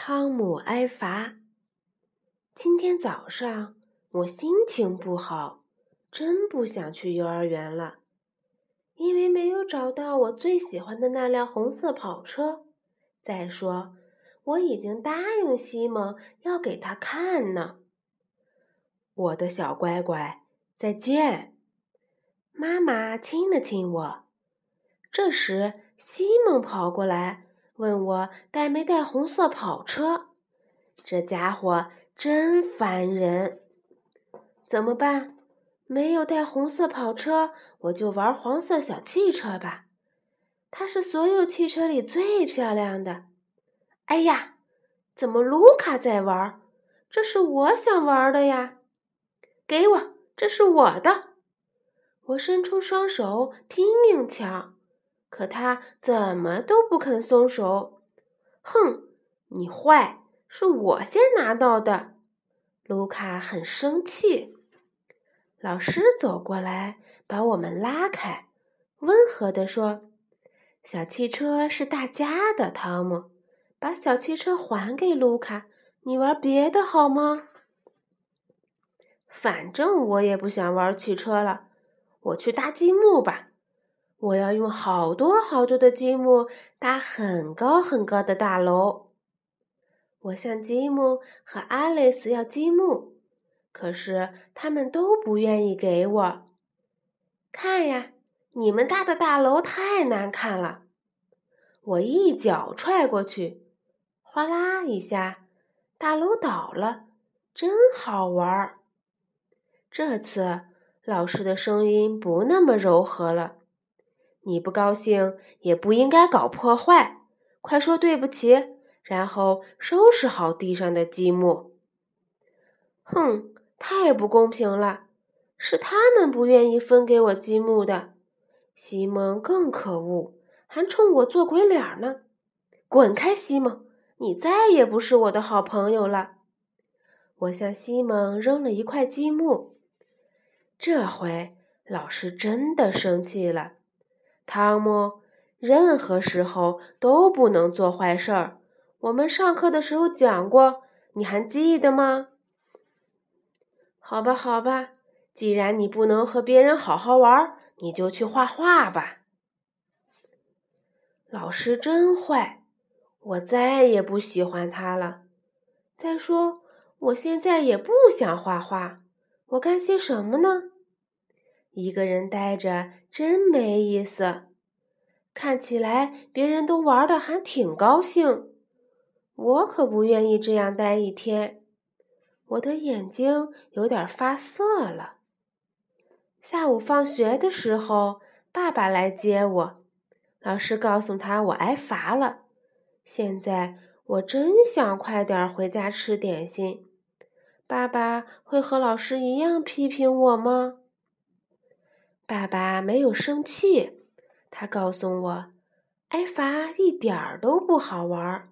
汤姆挨罚。今天早上我心情不好，真不想去幼儿园了，因为没有找到我最喜欢的那辆红色跑车。再说，我已经答应西蒙要给他看呢。我的小乖乖，再见。妈妈亲了亲我。这时，西蒙跑过来。问我带没带红色跑车？这家伙真烦人！怎么办？没有带红色跑车，我就玩黄色小汽车吧。它是所有汽车里最漂亮的。哎呀，怎么卢卡在玩？这是我想玩的呀！给我，这是我的！我伸出双手拼命抢。可他怎么都不肯松手，哼！你坏，是我先拿到的。卢卡很生气。老师走过来，把我们拉开，温和地说：“小汽车是大家的，汤姆，把小汽车还给卢卡，你玩别的好吗？”反正我也不想玩汽车了，我去搭积木吧。我要用好多好多的积木搭很高很高的大楼。我向吉姆和阿丽丝要积木，可是他们都不愿意给我。看呀，你们搭的大楼太难看了！我一脚踹过去，哗啦一下，大楼倒了，真好玩儿。这次老师的声音不那么柔和了。你不高兴也不应该搞破坏，快说对不起，然后收拾好地上的积木。哼，太不公平了，是他们不愿意分给我积木的。西蒙更可恶，还冲我做鬼脸呢。滚开，西蒙，你再也不是我的好朋友了。我向西蒙扔了一块积木，这回老师真的生气了。汤姆，任何时候都不能做坏事儿。我们上课的时候讲过，你还记得吗？好吧，好吧，既然你不能和别人好好玩，你就去画画吧。老师真坏，我再也不喜欢他了。再说，我现在也不想画画，我干些什么呢？一个人呆着真没意思，看起来别人都玩的还挺高兴，我可不愿意这样待一天。我的眼睛有点发涩了。下午放学的时候，爸爸来接我，老师告诉他我挨罚了。现在我真想快点回家吃点心。爸爸会和老师一样批评我吗？爸爸没有生气，他告诉我，挨罚一点儿都不好玩儿。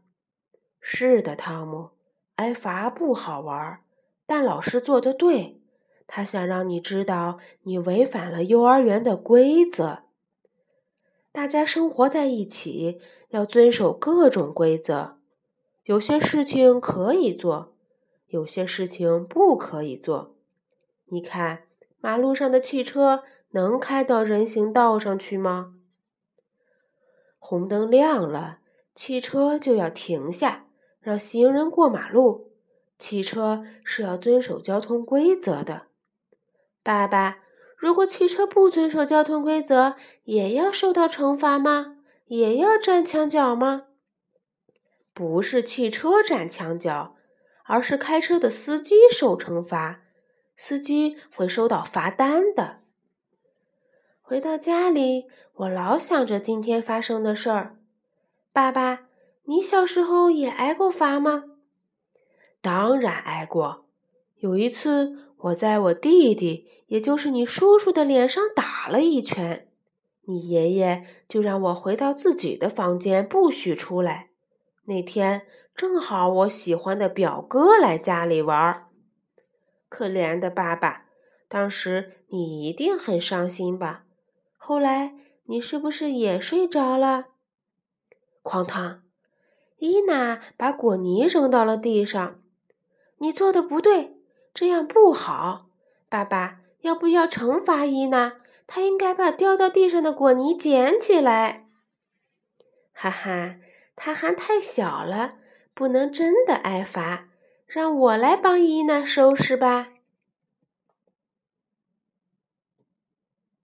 是的，汤姆，挨罚不好玩儿，但老师做的对，他想让你知道你违反了幼儿园的规则。大家生活在一起，要遵守各种规则。有些事情可以做，有些事情不可以做。你看，马路上的汽车。能开到人行道上去吗？红灯亮了，汽车就要停下，让行人过马路。汽车是要遵守交通规则的。爸爸，如果汽车不遵守交通规则，也要受到惩罚吗？也要站墙角吗？不是汽车站墙角，而是开车的司机受惩罚。司机会收到罚单的。回到家里，我老想着今天发生的事儿。爸爸，你小时候也挨过罚吗？当然挨过。有一次，我在我弟弟，也就是你叔叔的脸上打了一拳，你爷爷就让我回到自己的房间，不许出来。那天正好我喜欢的表哥来家里玩儿。可怜的爸爸，当时你一定很伤心吧？后来，你是不是也睡着了？哐当！伊娜把果泥扔到了地上。你做的不对，这样不好。爸爸，要不要惩罚伊娜？她应该把掉到地上的果泥捡起来。哈哈，她还太小了，不能真的挨罚。让我来帮伊娜收拾吧。